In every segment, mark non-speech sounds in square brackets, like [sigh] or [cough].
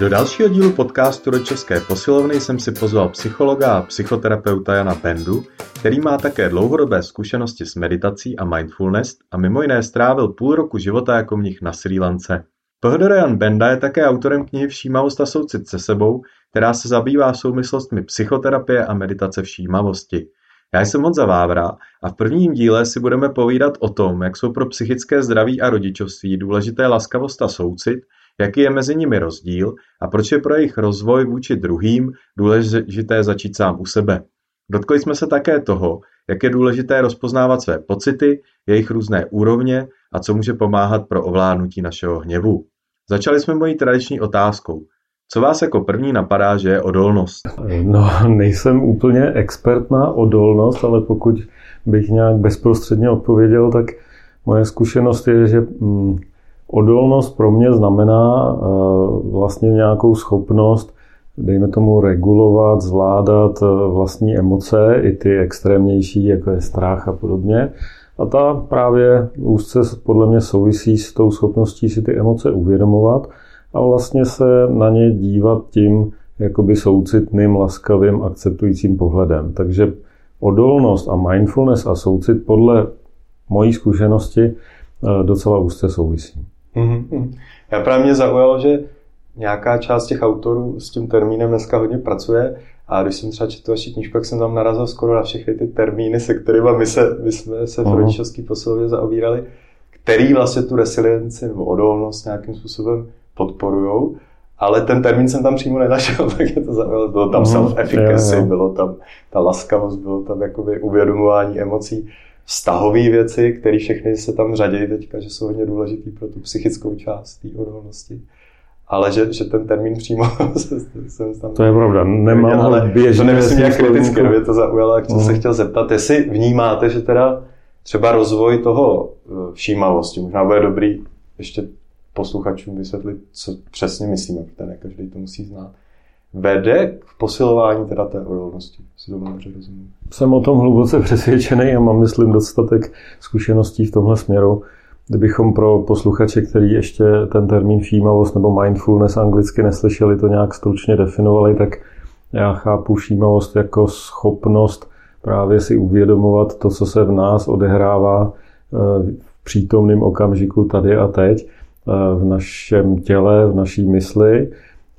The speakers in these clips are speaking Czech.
Do dalšího dílu podcastu do České posilovny jsem si pozval psychologa a psychoterapeuta Jana Bendu, který má také dlouhodobé zkušenosti s meditací a mindfulness a mimo jiné strávil půl roku života jako mnich na Sri Lance. Pohodor Jan Benda je také autorem knihy Všímavost a soucit se sebou, která se zabývá souvislostmi psychoterapie a meditace všímavosti. Já jsem moc Vávra a v prvním díle si budeme povídat o tom, jak jsou pro psychické zdraví a rodičovství důležité laskavost a soucit, jaký je mezi nimi rozdíl a proč je pro jejich rozvoj vůči druhým důležité začít sám u sebe. Dotkli jsme se také toho, jak je důležité rozpoznávat své pocity, jejich různé úrovně a co může pomáhat pro ovládnutí našeho hněvu. Začali jsme mojí tradiční otázkou. Co vás jako první napadá, že je odolnost? No, nejsem úplně expert na odolnost, ale pokud bych nějak bezprostředně odpověděl, tak moje zkušenost je, že mm, odolnost pro mě znamená eh, vlastně nějakou schopnost, dejme tomu, regulovat, zvládat eh, vlastní emoce, i ty extrémnější, jako je strach a podobně. A ta právě úzce podle mě souvisí s tou schopností si ty emoce uvědomovat a vlastně se na ně dívat tím jakoby soucitným, laskavým, akceptujícím pohledem. Takže odolnost a mindfulness a soucit podle mojí zkušenosti eh, docela úzce souvisí. Mm-hmm. Já právě mě zaujalo, že nějaká část těch autorů s tím termínem dneska hodně pracuje a když jsem třeba četl vaši knížku, tak jsem tam narazil skoro na všechny ty termíny, se kterými my, se, my jsme se v uh-huh. rodičovský posilově zaobírali, který vlastně tu resilienci nebo odolnost nějakým způsobem podporují. Ale ten termín jsem tam přímo nenašel, [laughs] tak je to zaujalo. Bylo tam uh-huh. self-efficacy, bylo tam ta laskavost, bylo tam jakoby uvědomování emocí, vztahové věci, které všechny se tam řadí teďka, že jsou hodně důležité pro tu psychickou část té odolnosti ale že, že ten termín přímo [laughs] jsem tam... To je pravda, nemám ale běžně. To nemyslím nějak kriticky, mě to zaujalo, jak to se mhm. chtěl zeptat, jestli vnímáte, že teda třeba rozvoj toho eh, všímavosti, možná bude dobrý ještě posluchačům vysvětlit, co přesně myslíme, protože ne každý to musí znát, vede k posilování teda té odolnosti. Si to rozumím. Jsem o tom hluboce přesvědčený a mám, myslím, dostatek zkušeností v tomhle směru. Kdybychom pro posluchače, který ještě ten termín všímavost nebo mindfulness anglicky neslyšeli, to nějak stručně definovali, tak já chápu všímavost jako schopnost právě si uvědomovat to, co se v nás odehrává eh, v přítomném okamžiku tady a teď, eh, v našem těle, v naší mysli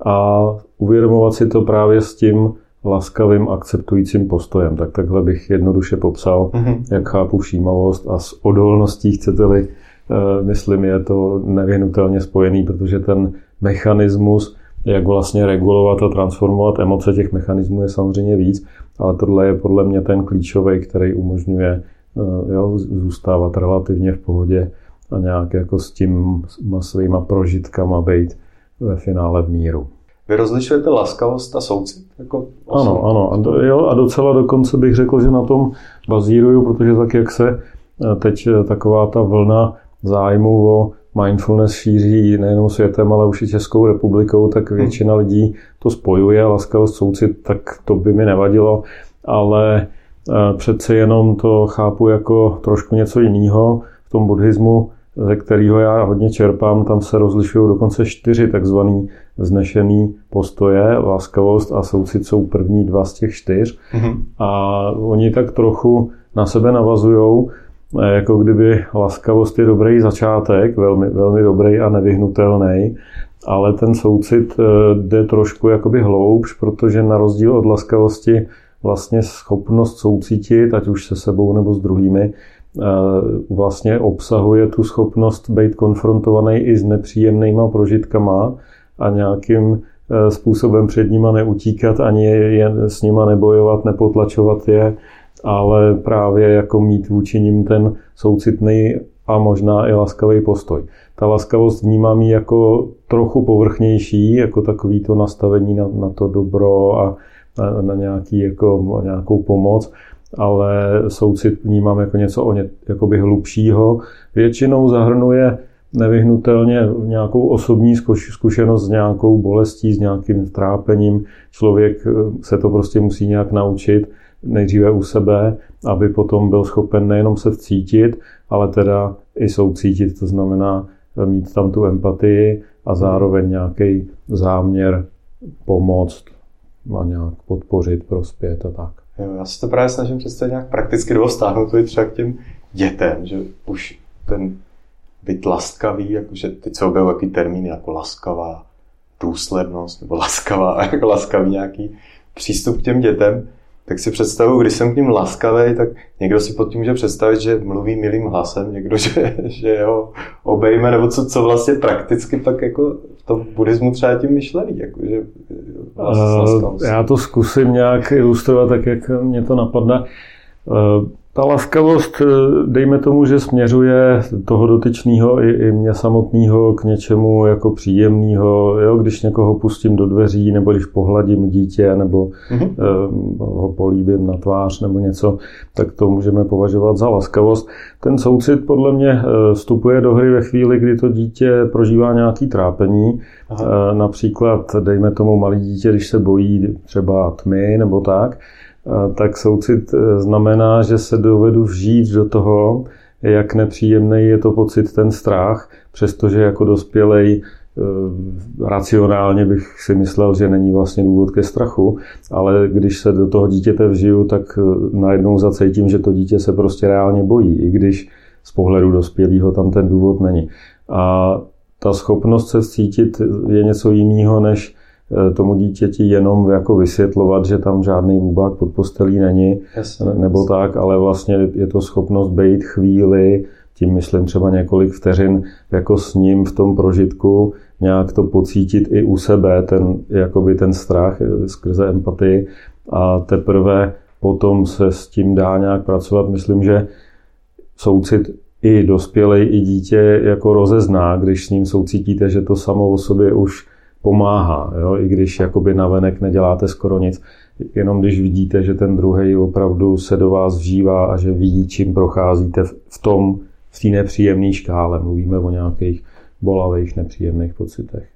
a uvědomovat si to právě s tím laskavým, akceptujícím postojem. Tak takhle bych jednoduše popsal, mm-hmm. jak chápu všímavost a s odolností, chcete-li, Eh, myslím, je to nevyhnutelně spojený, protože ten mechanismus, jak vlastně regulovat a transformovat emoce, těch mechanismů je samozřejmě víc, ale tohle je podle mě ten klíčový, který umožňuje eh, jo, zůstávat relativně v pohodě a nějak jako s tím svýma prožitkama být ve finále v míru. Vy rozlišujete laskavost a soucit? Jako ano, ano. A, do, jo, a docela dokonce bych řekl, že na tom bazíruju, protože tak, jak se eh, teď taková ta vlna zájmu o mindfulness šíří nejenom světem, ale už i Českou republikou, tak hmm. většina lidí to spojuje, laskavost soucit, tak to by mi nevadilo, ale eh, přece jenom to chápu jako trošku něco jiného. V tom buddhismu, ze kterého já hodně čerpám, tam se rozlišují dokonce čtyři takzvaný vznešený postoje. Láskavost a soucit jsou první dva z těch čtyř. Mm-hmm. A oni tak trochu na sebe navazují jako kdyby laskavost je dobrý začátek, velmi, velmi dobrý a nevyhnutelný, ale ten soucit eh, jde trošku jakoby hloubš, protože na rozdíl od laskavosti vlastně schopnost soucítit, ať už se sebou nebo s druhými, eh, vlastně obsahuje tu schopnost být konfrontovaný i s nepříjemnýma prožitkama a nějakým eh, způsobem před nima neutíkat, ani je s nima nebojovat, nepotlačovat je, ale právě jako mít vůči ním ten soucitný a možná i laskavý postoj. Ta laskavost vnímám ji jako trochu povrchnější, jako takový to nastavení na, na to dobro a na, na nějaký, jako, nějakou pomoc, ale soucit vnímám jako něco o ně, jakoby hlubšího. Většinou zahrnuje nevyhnutelně nějakou osobní zkušenost s nějakou bolestí, s nějakým trápením. Člověk se to prostě musí nějak naučit nejdříve u sebe, aby potom byl schopen nejenom se vcítit, ale teda i soucítit, to znamená mít tam tu empatii a zároveň nějaký záměr pomoct a nějak podpořit, prospět a tak. Jo, já si to právě snažím představit nějak prakticky nebo stáhnout to i třeba k těm dětem, že už ten být laskavý, jakože teď se objevují jaký termíny jako laskavá důslednost nebo laskavá, [laughs] jako laskavý nějaký přístup k těm dětem, tak si představuju, když jsem k ním laskavý, tak někdo si pod tím může představit, že mluví milým hlasem, někdo, [laughs] že, že ho obejme, nebo co, co vlastně prakticky pak jako v tom buddhismu třeba tím myšlený. Jako, že uh, já to zkusím nějak ilustrovat tak, jak mě to napadne. Ta laskavost, eh, dejme tomu, že směřuje toho dotyčného i, i mě samotného k něčemu jako příjemného, jo, když někoho pustím do dveří, nebo když pohladím dítě, nebo mm-hmm. uh, ho políbím na tvář, nebo něco, tak to můžeme považovat za laskavost. Ten soucit podle mě eh, vstupuje do hry ve chvíli, kdy to dítě prožívá nějaký trápení. Aha. Uh, například, dejme tomu malý dítě, když se bojí třeba tmy nebo tak, tak soucit e, znamená, že se dovedu vžít do toho, jak nepříjemný je to pocit ten strach, přestože jako dospělej e, racionálně bych si myslel, že není vlastně důvod ke strachu, ale když se do toho dítěte vžiju, tak e, najednou zacítím, že to dítě se prostě reálně bojí, i když z pohledu dospělého tam ten důvod není. A ta schopnost se cítit je něco jiného, než Eh, tomu dítěti jenom jako vysvětlovat, že tam žádný bubák pod postelí není, jasně, nebo jasně. tak, ale vlastně je to schopnost být chvíli, tím myslím třeba několik vteřin, jako s ním v tom prožitku, nějak to pocítit i u sebe, ten, jakoby ten strach eh, skrze empatii a teprve potom se s tím dá nějak pracovat. Myslím, že soucit i dospělej, i dítě jako rozezná, když s ním soucítíte, že to samo o sobě už pomáhá, jo? i když jakoby navenek neděláte skoro nic. Jenom když vidíte, že ten druhý opravdu se do vás vžívá a že vidí, čím procházíte v tom, v té nepříjemné škále. Mluvíme o nějakých bolavých, nepříjemných pocitech.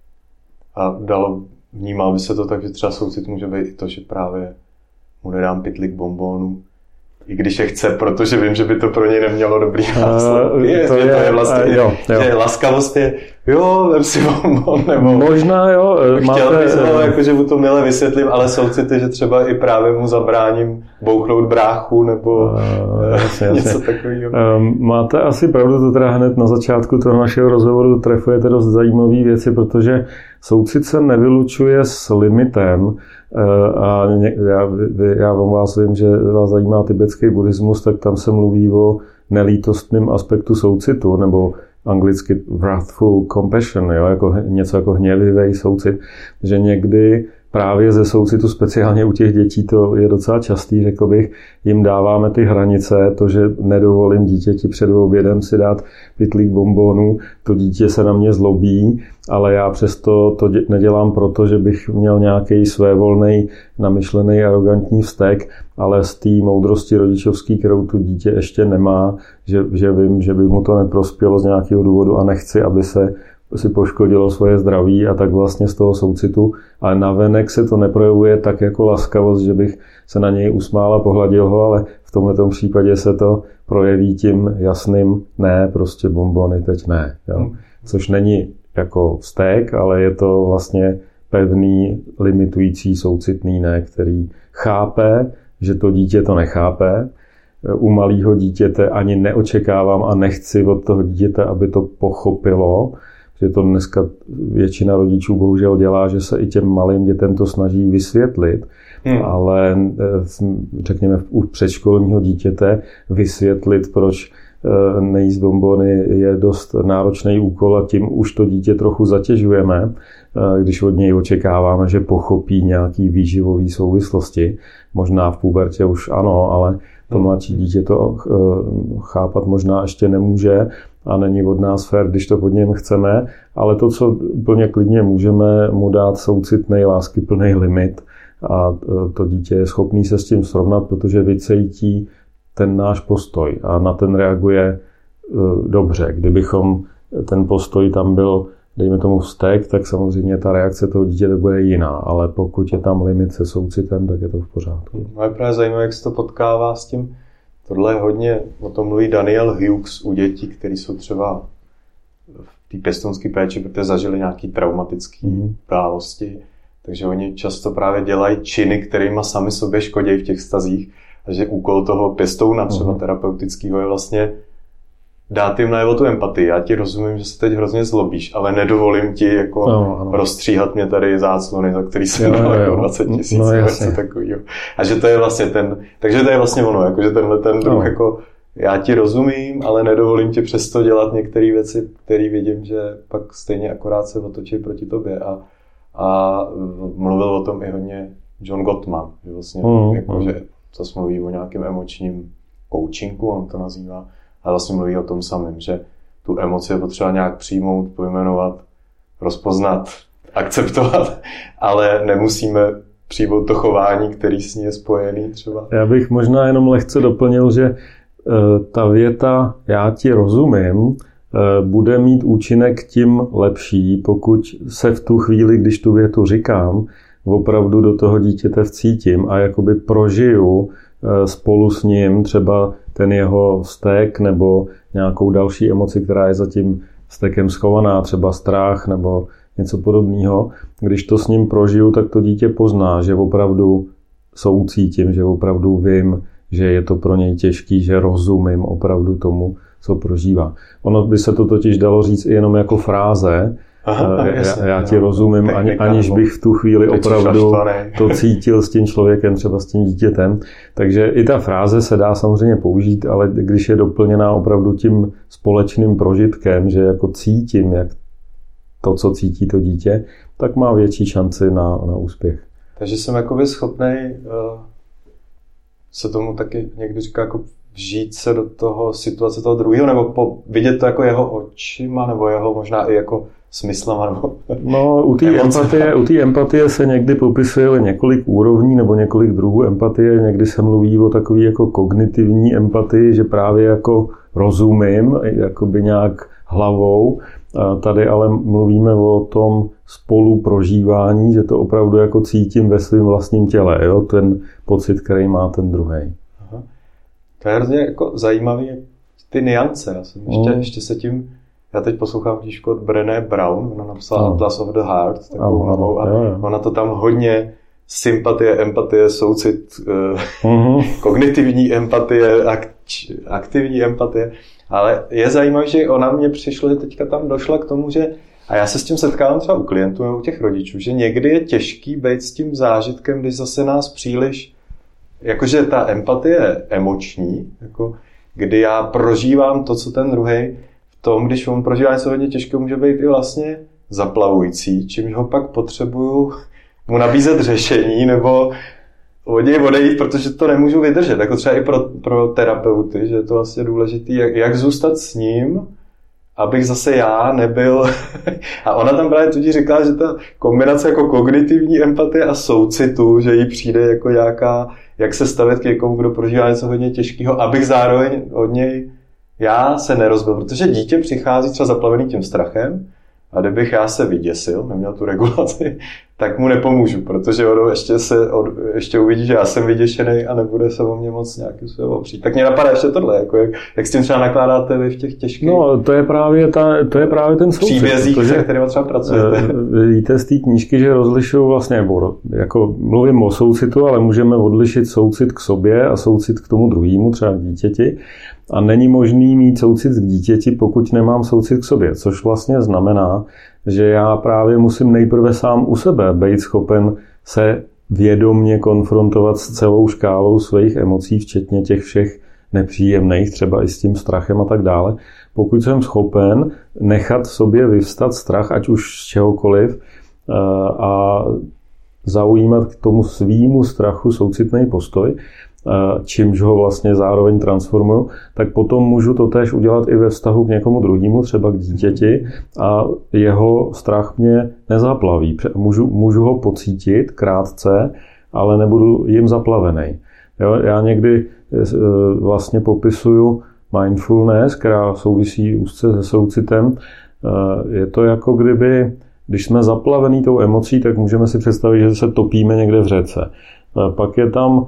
A dalo, vnímal by se to tak, že třeba soucit může být i to, že právě mu nedám pytlik bombónů, i když je chce, protože vím, že by to pro něj nemělo dobrý následek. Uh, je, to, je, to je vlastně, uh, jo, jo. že laskavost je, jo, vem si [laughs] bonbon, nebo... Možná, jo. Chtěl máte, bych se ale jako, že mu to milé vysvětlím, ale soucity, že třeba i právě mu zabráním bouchnout bráchu, nebo uh, [laughs] jasně, něco jasně. takového. Máte asi pravdu, to teda hned na začátku toho našeho rozhovoru trefujete dost zajímavé věci, protože soucit se nevylučuje s limitem, Eh, a já, já vám vás vím, že vás zajímá tibetský buddhismus, tak tam se mluví o nelítostném aspektu soucitu, nebo anglicky wrathful compassion, jo, jako něco jako hněvivý soucit, že někdy právě ze soucitu, speciálně u těch dětí, to je docela častý, řekl bych, jim dáváme ty hranice, to, že nedovolím dítěti před obědem si dát pytlík bombónů, to dítě se na mě zlobí, ale já přesto to nedělám proto, že bych měl nějaký svévolný, namyšlený, arrogantní vztek, ale z té moudrosti rodičovský, kterou tu dítě ještě nemá, že, že vím, že by mu to neprospělo z nějakého důvodu a nechci, aby se si poškodilo svoje zdraví a tak vlastně z toho soucitu. Ale navenek se to neprojevuje tak jako laskavost, že bych se na něj usmál a pohladil ho, ale v tomto případě se to projeví tím jasným ne, prostě bombony teď ne. Jo. Hmm. Což není jako vztek, ale je to vlastně pevný, limitující, soucitný ne, který chápe, že to dítě to nechápe. U malého dítěte ani neočekávám a nechci od toho dítěte, aby to pochopilo, že to dneska většina rodičů bohužel dělá, že se i těm malým dětem to snaží vysvětlit, hmm. ale eh, řekněme u předškolního dítěte vysvětlit, proč eh, nejíst bombony je dost náročný úkol a tím už to dítě trochu zatěžujeme, eh, když od něj očekáváme, že pochopí nějaký výživový souvislosti. Možná v pubertě už ano, ale to mladší dítě to chápat možná ještě nemůže a není od nás fér, když to pod něm chceme, ale to, co úplně klidně můžeme mu dát soucitný, plný limit a e, to dítě je schopný se s tím srovnat, protože vycejtí ten náš postoj a na ten reaguje e, dobře. Kdybychom ten postoj tam byl, dejme tomu vztek, tak samozřejmě ta reakce toho dítěte bude jiná, ale pokud je tam limit se soucitem, tak je to v pořádku. No je právě zajímavé, jak se to potkává s tím Tohle je hodně, o tom mluví Daniel Hughes u dětí, které jsou třeba v té pěstounské péči, protože zažili nějaký traumatické mm. události. Takže oni často právě dělají činy, kterými sami sobě škodí v těch stazích. A že úkol toho pěstouna třeba mm. terapeutického je vlastně dát jim najevo tu empatii. Já ti rozumím, že se teď hrozně zlobíš, ale nedovolím ti jako no, ano. rozstříhat mě tady záclony, za který jsem dal jako 20 tisíc no, něco takového. A že to je vlastně ten, takže to je vlastně ono, jako že tenhle ten druh no. jako já ti rozumím, ale nedovolím ti přesto dělat některé věci, které vidím, že pak stejně akorát se otočí proti tobě. A, a mluvil o tom i hodně John Gottman, že vlastně mm, jako, mm. že zase mluví o nějakém emočním coachingu, on to nazývá, a vlastně mluví o tom samém, že tu emoci je potřeba nějak přijmout, pojmenovat, rozpoznat, akceptovat, [laughs] ale nemusíme přijmout to chování, který s ní je spojený třeba. Já bych možná jenom lehce doplnil, že Eh, ta věta já ti rozumím, eh, bude mít účinek tím lepší, pokud se v tu chvíli, když tu větu říkám, opravdu do toho dítěte vcítím a jakoby prožiju eh, spolu s ním třeba ten jeho vztek nebo nějakou další emoci, která je za tím vztekem schovaná, třeba strach nebo něco podobného. Když to s ním prožiju, tak to dítě pozná, že opravdu soucítím, že opravdu vím, že je to pro něj těžký, že rozumím opravdu tomu, co prožívá. Ono by se to totiž dalo říct i jenom jako fráze, Aha, eh, jasně, já, já ti no, rozumím, ani, aniž bych v tu chvíli opravdu to cítil s tím člověkem, třeba s tím dítětem. Takže i ta fráze se dá samozřejmě použít, ale když je doplněná opravdu tím společným prožitkem, že jako cítím, jak to, co cítí to dítě, tak má větší šanci na, na úspěch. Takže jsem jakoby schopný uh se tomu taky někdy říká jako vžít se do toho situace toho druhého, nebo po, vidět to jako jeho očima, nebo jeho možná i jako smyslama, nebo No, u té empatie, u empatie se někdy popisuje několik úrovní nebo několik druhů empatie. Někdy se mluví o takové jako kognitivní empatii, že právě jako rozumím, jakoby nějak hlavou. A tady ale mluvíme o tom spoluprožívání, že to opravdu jako cítím ve svém vlastním těle, jo? ten pocit, který má ten druhý. To je hrozně jako zajímavý, ty niance. Já jsem ještě, mm. ještě se tím, já teď poslouchám knížku od Brené Brown, ona napsala mm. Atlas of the Heart, takovou mm. novou, a mm. ona to tam hodně sympatie, empatie, soucit, mm. [laughs] kognitivní empatie, ak, aktivní empatie. Ale je zajímavé, že ona mě přišla, že teďka tam došla k tomu, že a já se s tím setkávám třeba u klientů nebo u těch rodičů, že někdy je těžký být s tím zážitkem, když zase nás příliš, jakože ta empatie je emoční, jako kdy já prožívám to, co ten druhý tom, když on prožívá něco hodně těžkého, může být i vlastně zaplavující, čímž ho pak potřebuju mu nabízet řešení nebo od něj odejít, protože to nemůžu vydržet. Jako třeba i pro, pro terapeuty, že je to vlastně důležité, jak, jak zůstat s ním, abych zase já nebyl... [laughs] a ona tam právě tudíž říkala, že ta kombinace jako kognitivní empatie a soucitu, že jí přijde jako nějaká, jak se stavět k někomu, kdo prožívá něco hodně těžkého, abych zároveň od něj já se nerozbil, protože dítě přichází třeba zaplavený tím strachem a kdybych já se vyděsil, neměl tu regulaci, tak mu nepomůžu, protože ono ještě, se, od, ještě uvidí, že já jsem vyděšený a nebude se o mě moc nějakým způsobem opřít. Tak mě napadá ještě tohle, jako jak, jak s tím třeba nakládáte vy v těch těžkých... No, to je právě, ta, to je právě ten soucit. Příbězích, protože, se kterými třeba pracujete. Eh, víte z té knížky, že rozlišují vlastně, nebo jako mluvím o soucitu, ale můžeme odlišit soucit k sobě a soucit k tomu druhému, třeba k dítěti. A není možný mít soucit k dítěti, pokud nemám soucit k sobě, což vlastně znamená, že já právě musím nejprve sám u sebe být schopen se vědomně konfrontovat s celou škálou svých emocí, včetně těch všech nepříjemných, třeba i s tím strachem a tak dále. Pokud jsem schopen nechat v sobě vyvstat strach, ať už z čehokoliv, eh, a zaujímat k tomu svýmu strachu soucitný postoj, čímž ho vlastně zároveň transformuju, tak potom můžu to též udělat i ve vztahu k někomu druhému, třeba k dítěti a jeho strach mě nezaplaví. Můžu, můžu ho pocítit krátce, ale nebudu jim zaplavený. Jo, já někdy e, vlastně popisuju mindfulness, která souvisí úzce se soucitem. E, je to jako kdyby, když jsme zaplavený tou emocí, tak můžeme si představit, že se topíme někde v řece. Pak je tam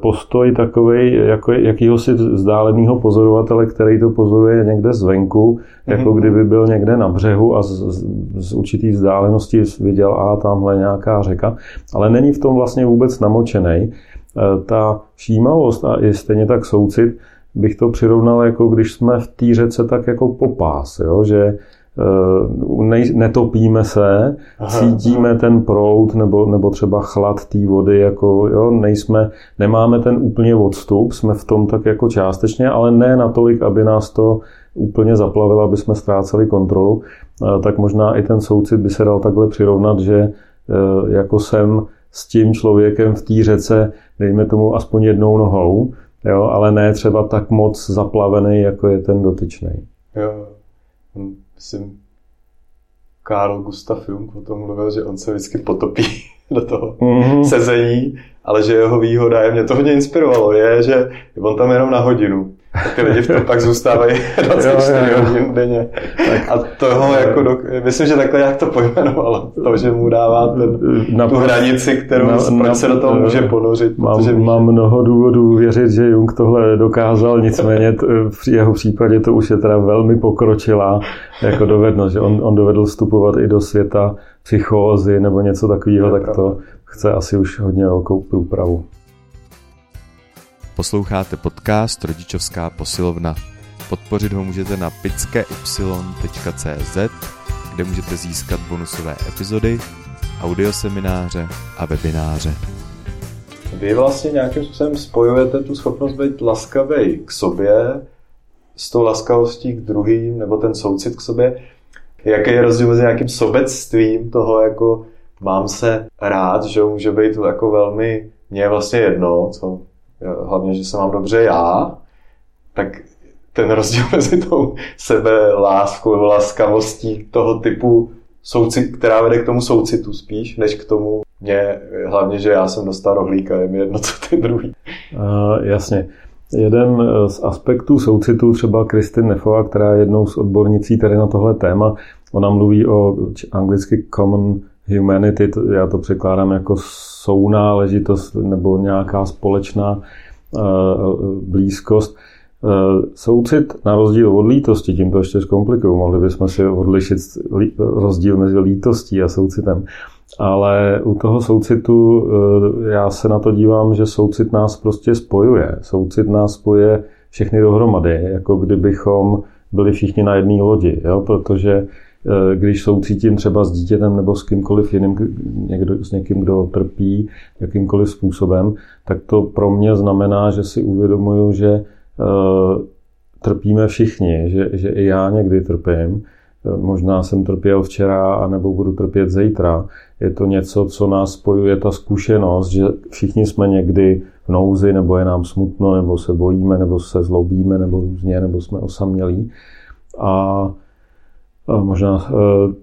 postoj takový jako jakýhosi vzdáleného pozorovatele, který to pozoruje někde zvenku, jako mm-hmm. kdyby byl někde na břehu a z, z, z určitý vzdálenosti viděl, a tamhle nějaká řeka, ale není v tom vlastně vůbec namočený. Ta všímavost a i stejně tak soucit bych to přirovnal, jako když jsme v té řece tak jako popás, jo? že uh, nej, netopíme se, aha, cítíme aha. ten prout nebo, nebo třeba chlad té vody, jako jo, nejsme, nemáme ten úplně odstup, jsme v tom tak jako částečně, ale ne natolik, aby nás to úplně zaplavilo, aby jsme ztráceli kontrolu, uh, tak možná i ten soucit by se dal takhle přirovnat, že uh, jako jsem s tím člověkem v té řece, dejme tomu aspoň jednou nohou, jo, ale ne třeba tak moc zaplavený, jako je ten dotyčný. Jo, myslím, Karl Gustav Jung o tom mluvil, že on se vždycky potopí [laughs] do toho mm-hmm. sezení, ale že jeho výhoda je, mě to hodně inspirovalo, je, že on tam jenom na hodinu ty lidi v tom pak zůstávají [laughs] [laughs] 24 hodin denně. A toho jako, do, myslím, že takhle jak to pojmenovalo, to, že mu dává ten, na, tu hranici, kterou na, na, se do toho může ponořit. Mám, ví, mám mnoho důvodů věřit, že Jung tohle dokázal, nicméně v jeho případě to už je teda velmi pokročilá jako dovednost, že on, on dovedl vstupovat i do světa psychózy nebo něco takového, tak to chce asi už hodně velkou průpravu. Posloucháte podcast Rodičovská posilovna. Podpořit ho můžete na pické.cz, kde můžete získat bonusové epizody, audiosemináře a webináře. Vy vlastně nějakým způsobem spojujete tu schopnost být laskavý k sobě s tou laskavostí k druhým, nebo ten soucit k sobě. Jaký je rozdíl mezi nějakým sobectvím toho, jako mám se rád, že může být jako velmi, mě je vlastně jedno, co hlavně, že se mám dobře já, tak ten rozdíl [laughs] mezi tou sebe láskou nebo laskavostí toho typu, soucit, která vede k tomu soucitu spíš, než k tomu mě, hlavně, že já jsem dostal rohlíka, je mi jedno, [laughs] co ty druhý. Uh, jasně. Jeden z aspektů soucitu, třeba Kristin Nefová, která je jednou z odbornicí tady na tohle téma, ona mluví o anglicky common humanity, já to překládám jako sounáležitost nebo nějaká společná eh, blízkost. Eh, soucit na rozdíl od lítosti, tím to ještě zkomplikuju, mohli bychom si odlišit rozdíl mezi lítostí a soucitem. Ale u toho soucitu eh, já se na to dívám, že soucit nás prostě spojuje. Soucit nás spojuje všechny dohromady, jako kdybychom byli všichni na jedné lodi, jo? protože Eh, když soucítím třeba s dítětem nebo s kýmkoliv jiným, někdo, s někým, kdo trpí jakýmkoliv způsobem, tak to pro mě znamená, že si uvědomuju, že eh, trpíme všichni, že, že i já někdy trpím. Eh, možná jsem trpěl včera, anebo budu trpět zítra. Je to něco, co nás spojuje, ta zkušenost, že všichni jsme někdy v nouzi, nebo je nám smutno, nebo se bojíme, nebo se zlobíme, nebo různě, nebo jsme osamělí. A možná e,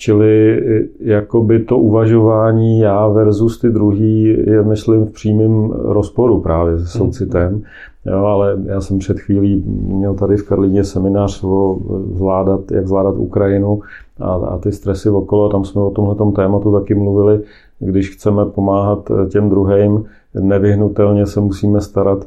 Čili jakoby to uvažování já versus ty druhý je, myslím, v přímém rozporu právě se hmm. soucitem. Jo, ale já jsem před chvílí měl tady v Karlíně seminář o zvládat, jak zvládat Ukrajinu a, a ty stresy okolo. Tam jsme o tomhle tématu taky mluvili. Když chceme pomáhat těm druhým, nevyhnutelně se musíme starat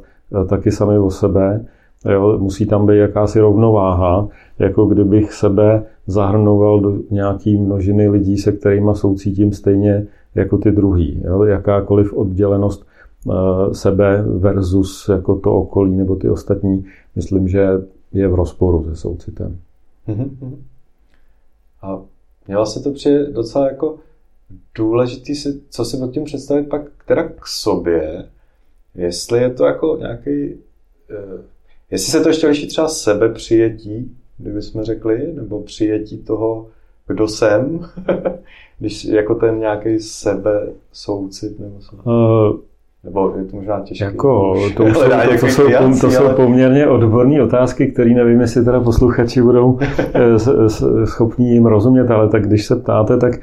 taky sami o sebe. Jo, musí tam být jakási rovnováha, jako kdybych sebe zahrnoval do nějaký množiny lidí, se kterými soucítím stejně jako ty druhý. Jo? Jakákoliv oddělenost eh, sebe versus jako to okolí nebo ty ostatní, myslím, že je v rozporu se soucitem. Mm-hmm. A měla se to přijde docela jako důležitý, si, co si pod tím představit pak teda k sobě, jestli je to jako nějaký, eh, jestli se to ještě liší třeba sebepřijetí, kdybychom řekli, nebo přijetí toho, kdo jsem, [laughs] když jako ten nějaký sebe soucit, nebo co? Uh, nebo je to možná těžké. Jako, to, [laughs] jsou, to, to, jsou, to, to jsou poměrně odborné otázky, které nevím, jestli teda posluchači budou [laughs] eh, schopní jim rozumět, ale tak když se ptáte, tak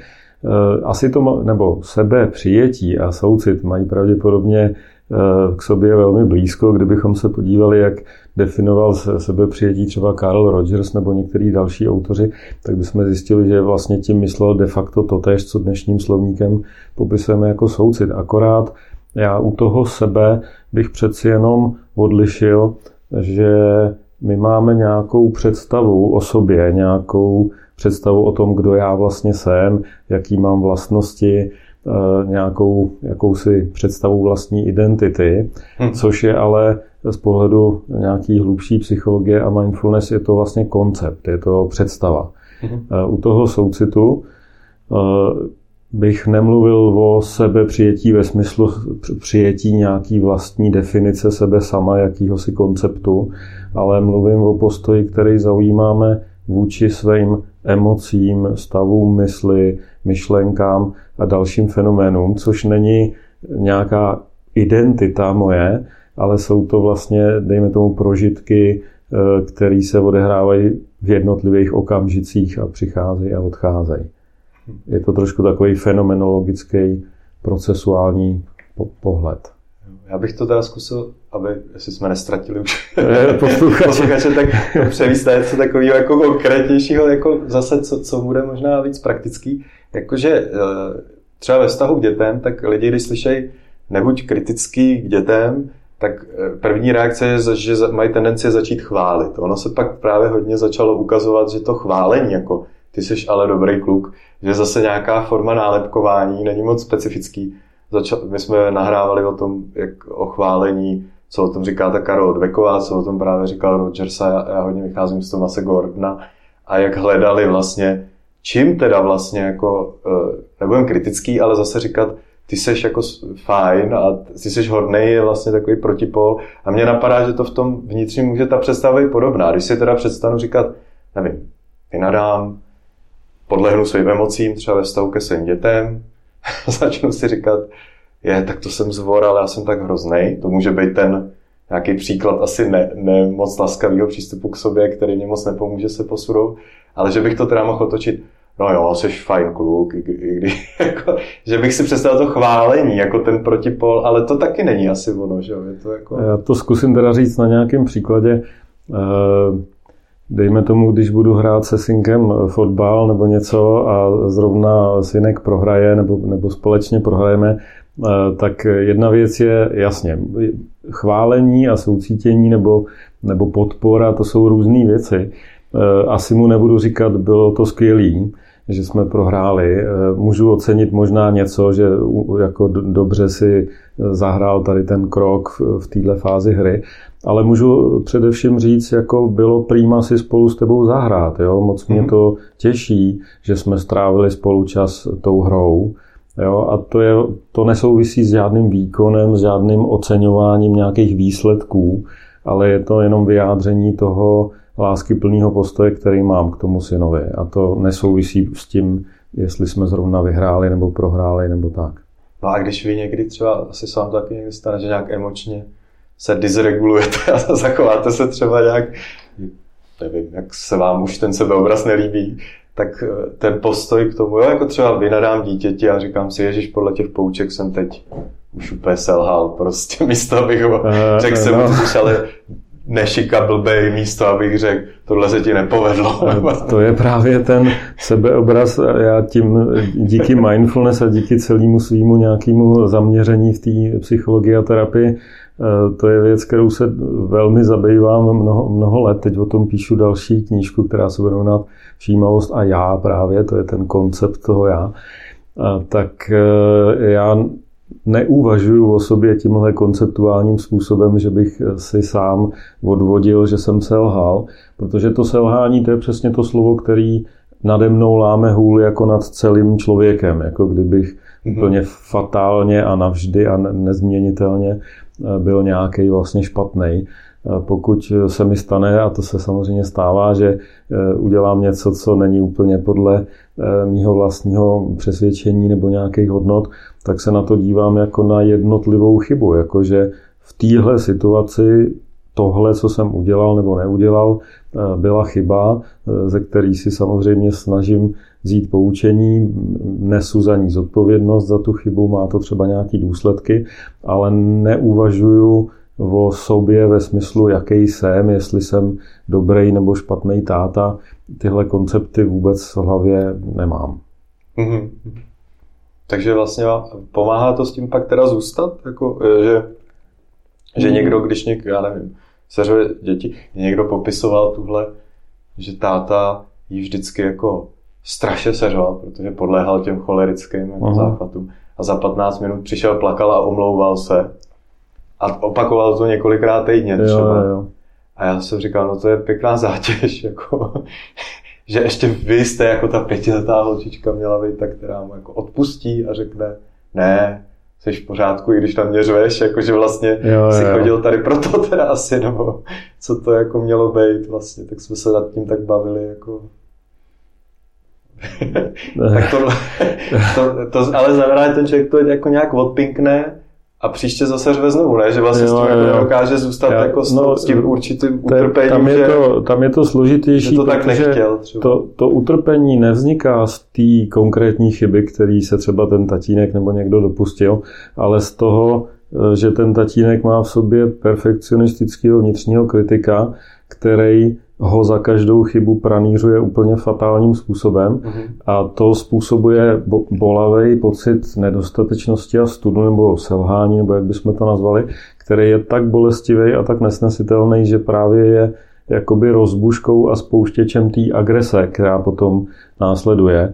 uh, asi to, nebo sebe přijetí a soucit mají pravděpodobně Eh, k sobě velmi blízko. Kdybychom se podívali, jak definoval sebe přijetí třeba Carl Rogers nebo některý další autoři, tak bychom zjistili, že vlastně tím myslel de facto totéž, co dnešním slovníkem popisujeme jako soucit. Akorát já u toho sebe bych přeci jenom odlišil, že my máme nějakou představu o sobě, nějakou představu o tom, kdo já vlastně jsem, jaký mám vlastnosti, eh, nějakou jakousi představu vlastní identity, hmm. což je ale z pohledu nějaký hlubší psychologie a mindfulness je to vlastně koncept, je to představa. Hmm. U toho soucitu eh, bych nemluvil o sebe přijetí ve smyslu přijetí nějaký vlastní definice sebe sama, jakýhosi konceptu, ale mluvím o postoji, který zaujímáme vůči svým emocím, stavům mysli, myšlenkám a dalším fenoménům, což není nějaká identita moje, ale jsou to vlastně, dejme tomu, prožitky, eh, které se odehrávají v jednotlivých okamžicích a přicházejí a odcházejí. Je to trošku takový fenomenologický, procesuální pohled. Já bych to teda zkusil, aby, jestli jsme nestratili už [laughs] posluchače, tak převíst něco takového jako konkrétnějšího, jako zase, co, co bude možná víc praktický. Jakože eh, třeba ve vztahu k dětem, tak lidi, když slyšejí nebuď kritický k dětem, tak eh, první reakce je, že mají tendenci začít chválit. Ono se pak právě hodně začalo ukazovat, že to chválení, jako ty jsi ale dobrý kluk, že zase nějaká forma nálepkování není moc specifický. My jsme nahrávali o tom, jak o chválení, co o tom říká ta Karol Dveková, co o tom právě říkal Rogersa, já, já hodně vycházím z Tomase Gordona, a jak hledali vlastně, čím teda vlastně jako, eh, nebudem kritický, ale zase říkat, ty seš jako fajn a ty seš hodnej je vlastně takový protipol. A mně napadá, že to v tom vnitřním může ta představa být podobná. Když si teda přestanu říkat, nevím, vynadám, podlehnu svým emocím, třeba ve vztahu ke svým dětem, [laughs] začnu si říkat, je, tak to jsem zvor, ale já jsem tak hrozný. To může být ten nějaký příklad asi ne, ne moc laskavého přístupu k sobě, který mě moc nepomůže se posunout, ale že bych to teda mohl otočit, no jo, jsi fajn kluk, i, i když, [laughs] jako, že bych si představil to chválení, jako ten protipol, ale to taky není asi ono, že jo, je to jako... Já to zkusím teda říct na nějakém příkladě. Uh dejme tomu, když budu hrát se synkem fotbal nebo něco a zrovna synek prohraje nebo, nebo společně prohrajeme, eh, tak jedna věc je jasně, chválení a soucítění nebo, nebo podpora, to jsou různé věci. Eh, asi mu nebudu říkat, bylo to skvělý, že jsme prohráli. Eh, můžu ocenit možná něco, že jako dobře si zahrál tady ten krok v této fázi hry, ale můžu především říct, jako bylo prýma si spolu s tebou zahrát. Jo? Moc mě mhm. to těší, že jsme strávili spolu čas tou hrou. Jo? A to, je, to nesouvisí s žádným výkonem, s žádným oceňováním nějakých výsledků, ale je to jenom vyjádření toho lásky plného postoje, který mám k tomu synovi. A to nesouvisí s tím, jestli jsme zrovna vyhráli nebo prohráli nebo tak. No a když vy někdy třeba, asi sám taky někdy stane, že nějak emočně se dysregulujete a [laughs] zachováte se třeba nějak, nevím, jak se vám už ten sebeobraz nelíbí, tak eh, ten postoj k tomu, jo, jako třeba vynadám dítěti a říkám si, Ježíš, podle těch pouček jsem teď už úplně selhal, prostě [laughs] místo, abych ho uh, řekl jsem no. ale nešika blbej místo, abych řekl, tohle se ti nepovedlo. [laughs] To je právě ten sebeobraz. Já tím díky mindfulness a díky celému svýmu nějakému zaměření v té psychologii a terapii, eh, to je věc, kterou se velmi zabývám mnoho, mnoho let. Teď o tom píšu další knížku, která se bude jmenovat Všímavost a já právě, to je ten koncept toho já. Tak eh, já neuvažuju o sobě tímhle konceptuálním způsobem, že bych si sám odvodil, že jsem selhal, protože to selhání to je přesně to slovo, který nade mnou láme hůl jako nad celým člověkem, jako kdybych mm-hmm. úplně fatálně a navždy a nezměnitelně eh, byl nějaký vlastně špatný. Pokud se mi stane, a to se samozřejmě stává, že eh, udělám něco, co není úplně podle eh, mýho vlastního přesvědčení nebo nějakých hodnot, tak se na to dívám jako na jednotlivou chybu, jakože v téhle situaci tohle, co jsem udělal nebo neudělal, eh, byla chyba, ze který si samozřejmě snažím vzít poučení, nesu za ní zodpovědnost za tu chybu, má to třeba nějaké důsledky, ale neuvažuju o sobě ve smyslu, jaký jsem, jestli jsem dobrý nebo špatný táta. Tyhle koncepty vůbec v hlavě nemám. Mm-hmm. Takže vlastně pomáhá to s tím pak teda zůstat? Jako, e, že, že hmm. někdo, když někdo, já nevím, seřve děti, někdo popisoval tuhle, že táta jí vždycky jako strašně seřval, protože podléhal těm cholerickým jako záchvatům. A za 15 minut přišel, plakal a omlouval se. A opakoval to několikrát týdně třeba. Jo, jo. A já jsem říkal, no to je pěkná zátěž, [laughs] jako, že ještě vy jste jako ta pětiletá holčička měla být ta, která mu jako odpustí a řekne, ne, jsi v pořádku, i když tam mě řveš, jakože vlastně jo, jsi jo. chodil tady proto teda asi, nebo co to jako mělo být vlastně, tak jsme se nad tím tak bavili, jako [laughs] tak to, [laughs] to, to, ale znamená, ten člověk to jako nějak odpinkne a příště zase řve znovu, ne? Že vlastně jo, s tím jako dokáže zůstat já, jako s, no, s tím určitým utrpením. Tam je, to, tam je to složitější, to tak nechtěl, třeba. to, to utrpení nevzniká z té konkrétní chyby, který se třeba ten tatínek nebo někdo dopustil, ale z toho, že ten tatínek má v sobě perfekcionistického vnitřního kritika, který ho za každou chybu pranířuje úplně fatálním způsobem mm-hmm. a to způsobuje bolavý pocit nedostatečnosti a studu nebo selhání, nebo jak bychom to nazvali, který je tak bolestivý a tak nesnesitelný, že právě je jakoby rozbuškou a spouštěčem té agrese, která potom následuje. E,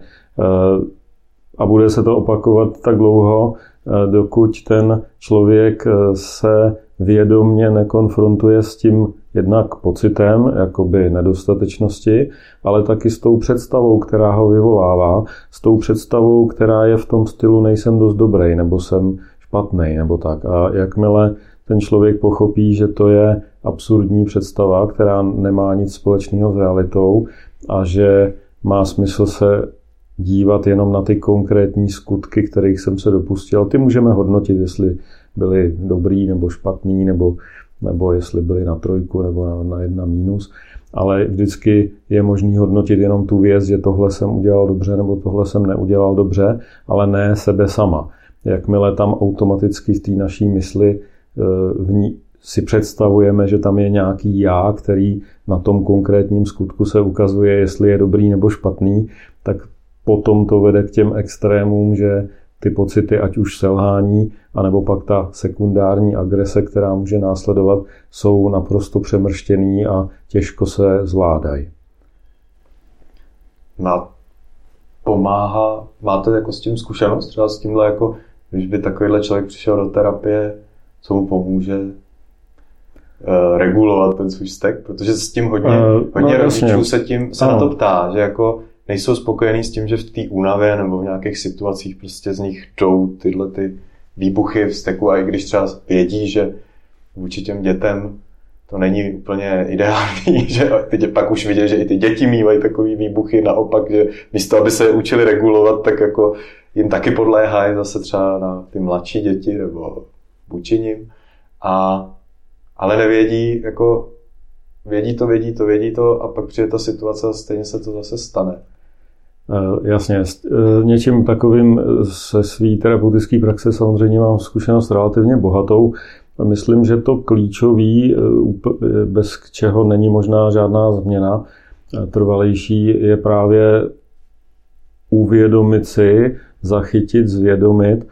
a bude se to opakovat tak dlouho, e, dokud ten člověk e, se vědomně nekonfrontuje s tím jednak pocitem jakoby nedostatečnosti, ale taky s tou představou, která ho vyvolává, s tou představou, která je v tom stylu nejsem dost dobrý, nebo jsem špatný, nebo tak. A jakmile ten člověk pochopí, že to je absurdní představa, která nemá nic společného s realitou a že má smysl se dívat jenom na ty konkrétní skutky, kterých jsem se dopustil. Ty můžeme hodnotit, jestli byli dobrý nebo špatný, nebo nebo jestli byli na trojku nebo na, na jedna mínus, ale vždycky je možný hodnotit jenom tu věc, že tohle jsem udělal dobře nebo tohle jsem neudělal dobře, ale ne sebe sama. Jakmile tam automaticky v té naší mysli eh, v ní, si představujeme, že tam je nějaký já, který na tom konkrétním skutku se ukazuje, jestli je dobrý nebo špatný, tak potom to vede k těm extrémům, že ty pocity, ať už selhání, anebo pak ta sekundární agrese, která může následovat, jsou naprosto přemrštěný a těžko se zvládají. Má, pomáhá, máte jako s tím zkušenost, třeba s tímhle, jako, když by takovýhle člověk přišel do terapie, co mu pomůže uh, regulovat ten svůj vztek, protože s tím hodně, uh, hodně no, rodičů se tím se na to ptá, že jako nejsou spokojení s tím, že v té únavě nebo v nějakých situacích prostě z nich jdou tyhle ty výbuchy v steku a i když třeba vědí, že vůči těm dětem to není úplně [laughs] ideální, že ty pak už vidějí, že i ty děti mývají takový výbuchy, naopak, že místo, aby se učili regulovat, tak jako jim taky podléhají zase třeba na ty mladší děti nebo vůči nim. A, ale nevědí, jako vědí to, vědí to, vědí to a pak přijde ta situace a stejně se to zase stane. Eh, jasně, s eh, něčím takovým se svý terapeutický praxe samozřejmě mám zkušenost relativně bohatou. Myslím, že to klíčový, eh, bez čeho není možná žádná změna trvalejší, je právě uvědomit si, zachytit, zvědomit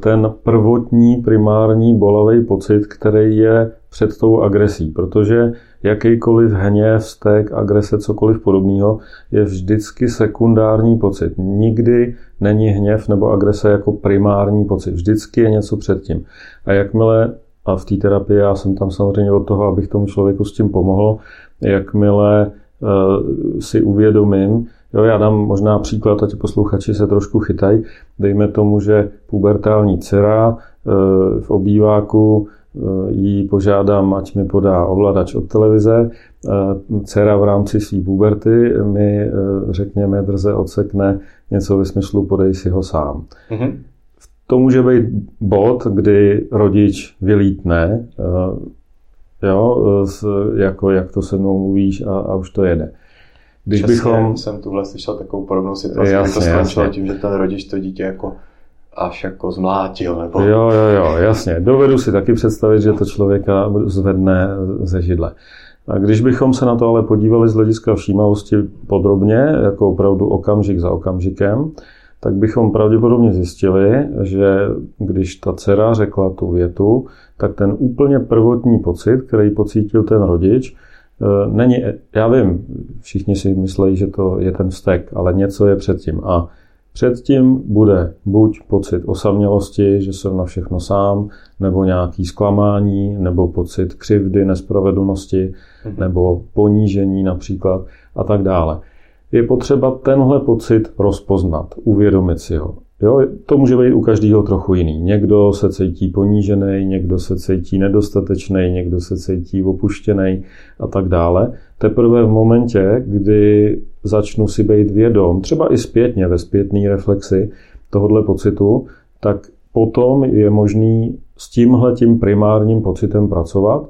ten prvotní, primární bolavý pocit, který je před tou agresí. Protože jakýkoliv hněv, stek, agrese, cokoliv podobného, je vždycky sekundární pocit. Nikdy není hněv nebo agrese jako primární pocit. Vždycky je něco předtím. A jakmile, a v té terapii já jsem tam samozřejmě od toho, abych tomu člověku s tím pomohl, jakmile uh, si uvědomím, Jo, já dám možná příklad, a ti posluchači se trošku chytají. Dejme tomu, že pubertální dcera eh, v obýváku Eh, jí požádám, ať mi podá ovladač od televize. Eh, dcera v rámci své puberty mi, řekněme, drze odsekne něco ve smyslu podej si ho sám. Mm-hmm. To může být bod, kdy rodič vylítne, jo, jako jak to se mnou mluvíš a, a už to jede. Když Přesně, bychom... jsem tuhle slyšel takovou podobnou situaci, jasně, kdy to skončilo tím, že ten rodič to dítě jako až jako zmlátil. Nebo... Jo, jo, jo, jasně. Dovedu si taky představit, že to člověka zvedne ze židle. A když bychom se na to ale podívali z hlediska všímavosti podrobně, jako opravdu okamžik za okamžikem, tak bychom pravděpodobně zjistili, že když ta dcera řekla tu větu, tak ten úplně prvotní pocit, který pocítil ten rodič, není, já vím, všichni si myslí, že to je ten vztek, ale něco je předtím. A předtím bude buď pocit osamělosti, že jsem na všechno sám, nebo nějaký zklamání, nebo pocit křivdy, nespravedlnosti, mhm. nebo ponížení například a tak dále je potřeba tenhle pocit rozpoznat, uvědomit si ho. Jo, to může být u každého trochu jiný. Někdo se cítí ponížený, někdo se cítí nedostatečný, někdo se cítí opuštěný a tak dále. Teprve v momentě, kdy začnu si být vědom, třeba i zpětně ve zpětné reflexi tohohle pocitu, tak potom je možný s tímhle tím primárním pocitem pracovat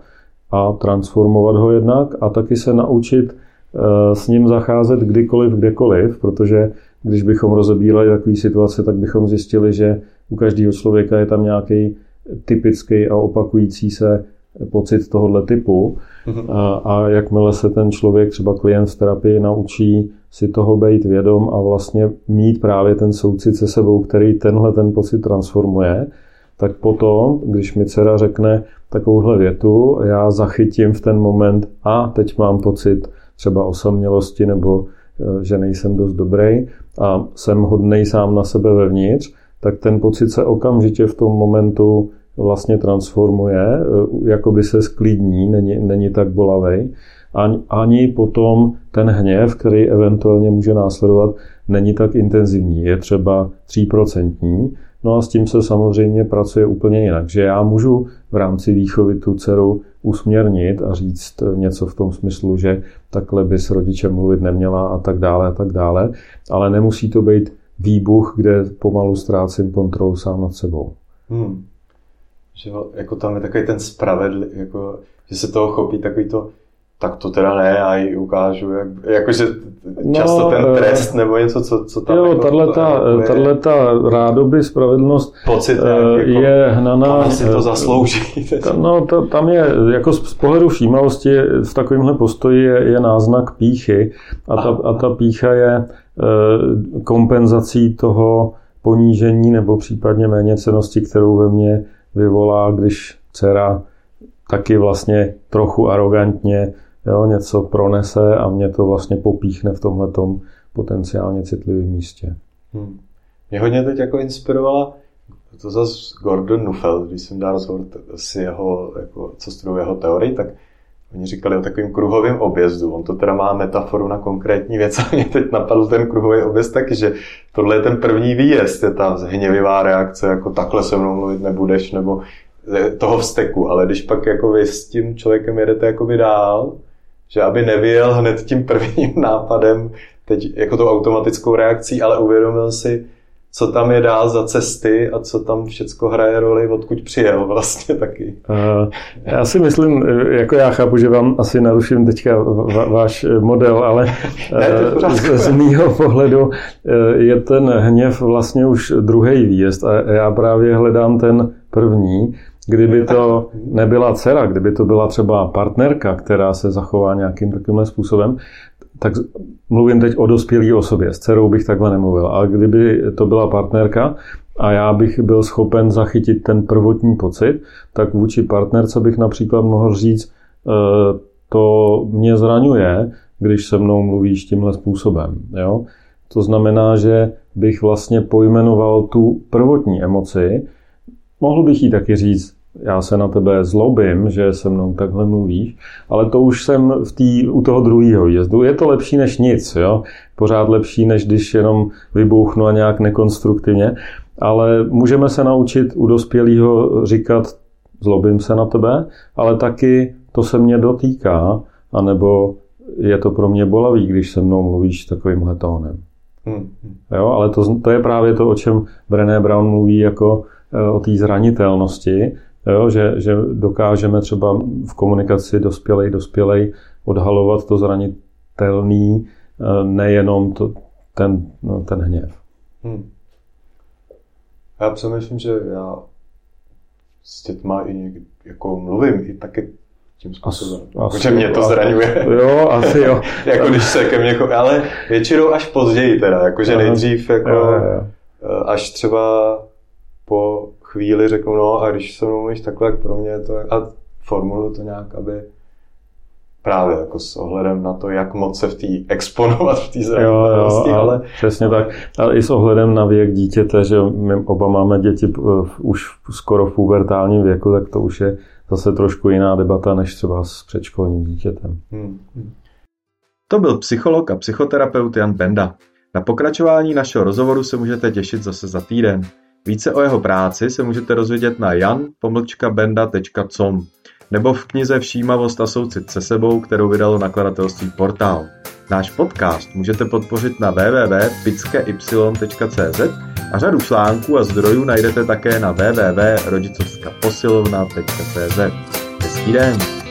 a transformovat ho jednak a taky se naučit Eh, s ním zacházet kdykoliv, kdekoliv, protože když bychom rozebírali takové situace, tak bychom zjistili, že u každého člověka je tam nějaký typický a opakující se pocit tohohle typu. Mm-hmm. A, a jakmile se ten člověk, třeba klient v terapii, naučí si toho být vědom a vlastně mít právě ten soucit se sebou, který tenhle ten pocit transformuje, tak potom, když mi dcera řekne takovouhle větu, já zachytím v ten moment a teď mám pocit třeba osamělosti nebo že nejsem dost dobrý a jsem hodnej sám na sebe vevnitř, tak ten pocit se okamžitě v tom momentu vlastně transformuje, eh, jako by se sklidní, není, není tak bolavý. Ani, ani potom ten hněv, který eventuálně může následovat, není tak intenzivní. Je třeba 3%. No a s tím se samozřejmě pracuje úplně jinak. Že já můžu v rámci výchovy tu dceru usměrnit a říct něco v tom smyslu, že takhle by s rodičem mluvit neměla a tak dále a tak dále, ale nemusí to být výbuch, kde pomalu ztrácím kontrolu sám nad sebou. Hmm. Že jako tam je takový ten spravedlivý, jako, že se toho chopí takový to, tak to teda ne, já ji ukážu, jak, jakože často no, ten eh, trest nebo něco, co, co tam... Jo, jako, tato, ta rádoby spravedlnost Pocit, eh, jako, je hnaná... si to eh, zaslouží. No, to, tam je, jako z pohledu všímavosti v takovémhle postoji je, je náznak píchy a ta, a ta pícha je kompenzací toho ponížení nebo případně méněcenosti, kterou ve mně vyvolá, když dcera taky vlastně trochu arrogantně jo, něco pronese a mě to vlastně popíchne v tomhle potenciálně citlivém místě. Hmm. Mě hodně teď jako inspirovala to zase Gordon Nuffel, když jsem dal rozhovor si jeho, jako, co studuju jeho teorii, tak oni říkali o takovým kruhovém objezdu. On to teda má metaforu na konkrétní věc [laughs] a mě teď napadl ten kruhový objezd taky, že tohle je ten první výjezd, je ta hněvivá reakce, jako takhle se mnou mluvit nebudeš, nebo toho vzteku, ale když pak jako vy s tím člověkem jedete jako dál, že aby nevyjel hned tím prvním [laughs] nápadem, teď jako tou automatickou reakcí, ale uvědomil si, co tam je dál za cesty a co tam všecko hraje roli, odkud přijel [laughs] vlastně taky. Uh, já si myslím, jako já chápu, že vám asi naruším teďka váš model, ale [laughs] ne, z, z mýho pohledu je ten hněv vlastně už druhý výjezd a já právě hledám ten první, Kdyby to nebyla dcera, kdyby to byla třeba partnerka, která se zachová nějakým takovým způsobem, tak mluvím teď o dospělé osobě. S dcerou bych takhle nemluvil. Ale kdyby to byla partnerka a já bych byl schopen zachytit ten prvotní pocit, tak vůči partnerce bych například mohl říct, e, to mě zraňuje, když se mnou mluvíš tímhle způsobem. Jo? To znamená, že bych vlastně pojmenoval tu prvotní emoci, Mohl bych jí taky říct, já se na tebe zlobím, že se mnou takhle mluvíš, ale to už jsem v tý, u toho druhého jezdu. Je to lepší než nic, jo? pořád lepší, než když jenom vybuchnu a nějak nekonstruktivně, ale můžeme se naučit u dospělého říkat, zlobím se na tebe, ale taky to se mě dotýká, anebo je to pro mě bolavý, když se mnou mluvíš takovýmhle tónem. Hmm. Jo, ale to, to je právě to, o čem Brené Brown mluví jako Eh, o té zranitelnosti, jo, že, že dokážeme třeba v komunikaci dospělej, dospělej odhalovat to zranitelný, eh, nejenom to, ten, no, ten hněv. Hmm. Já přemýšlím, že já s dětma i někdy, jako mluvím i taky tím způsobem. Asi, že mě to zraňuje. Jo, asi jo. [laughs] jako když se ke mně, ale většinou až později teda, jakože nejdřív jako... Jo, jo až třeba po chvíli řeknu, no a když se mnou takhle, jak pro mě je to, a formuluju to nějak, aby právě jako s ohledem na to, jak moc se v té exponovat v té zranitelnosti. Ale přesně tak. Ale i s ohledem na věk dítěte, že my oba máme děti už skoro v pubertálním věku, tak to už je zase trošku jiná debata, než třeba s předškolním dítětem. Hmm. To byl psycholog a psychoterapeut Jan Benda. Na pokračování našeho rozhovoru se můžete těšit zase za týden. Více o jeho práci se můžete dozvědět na jan-benda.com nebo v knize Všímavost a soucit se sebou, kterou vydalo nakladatelství Portál. Náš podcast můžete podpořit na www.pickey.cz a řadu článků a zdrojů najdete také na www.rodicovskaposilovna.cz. Hezký den!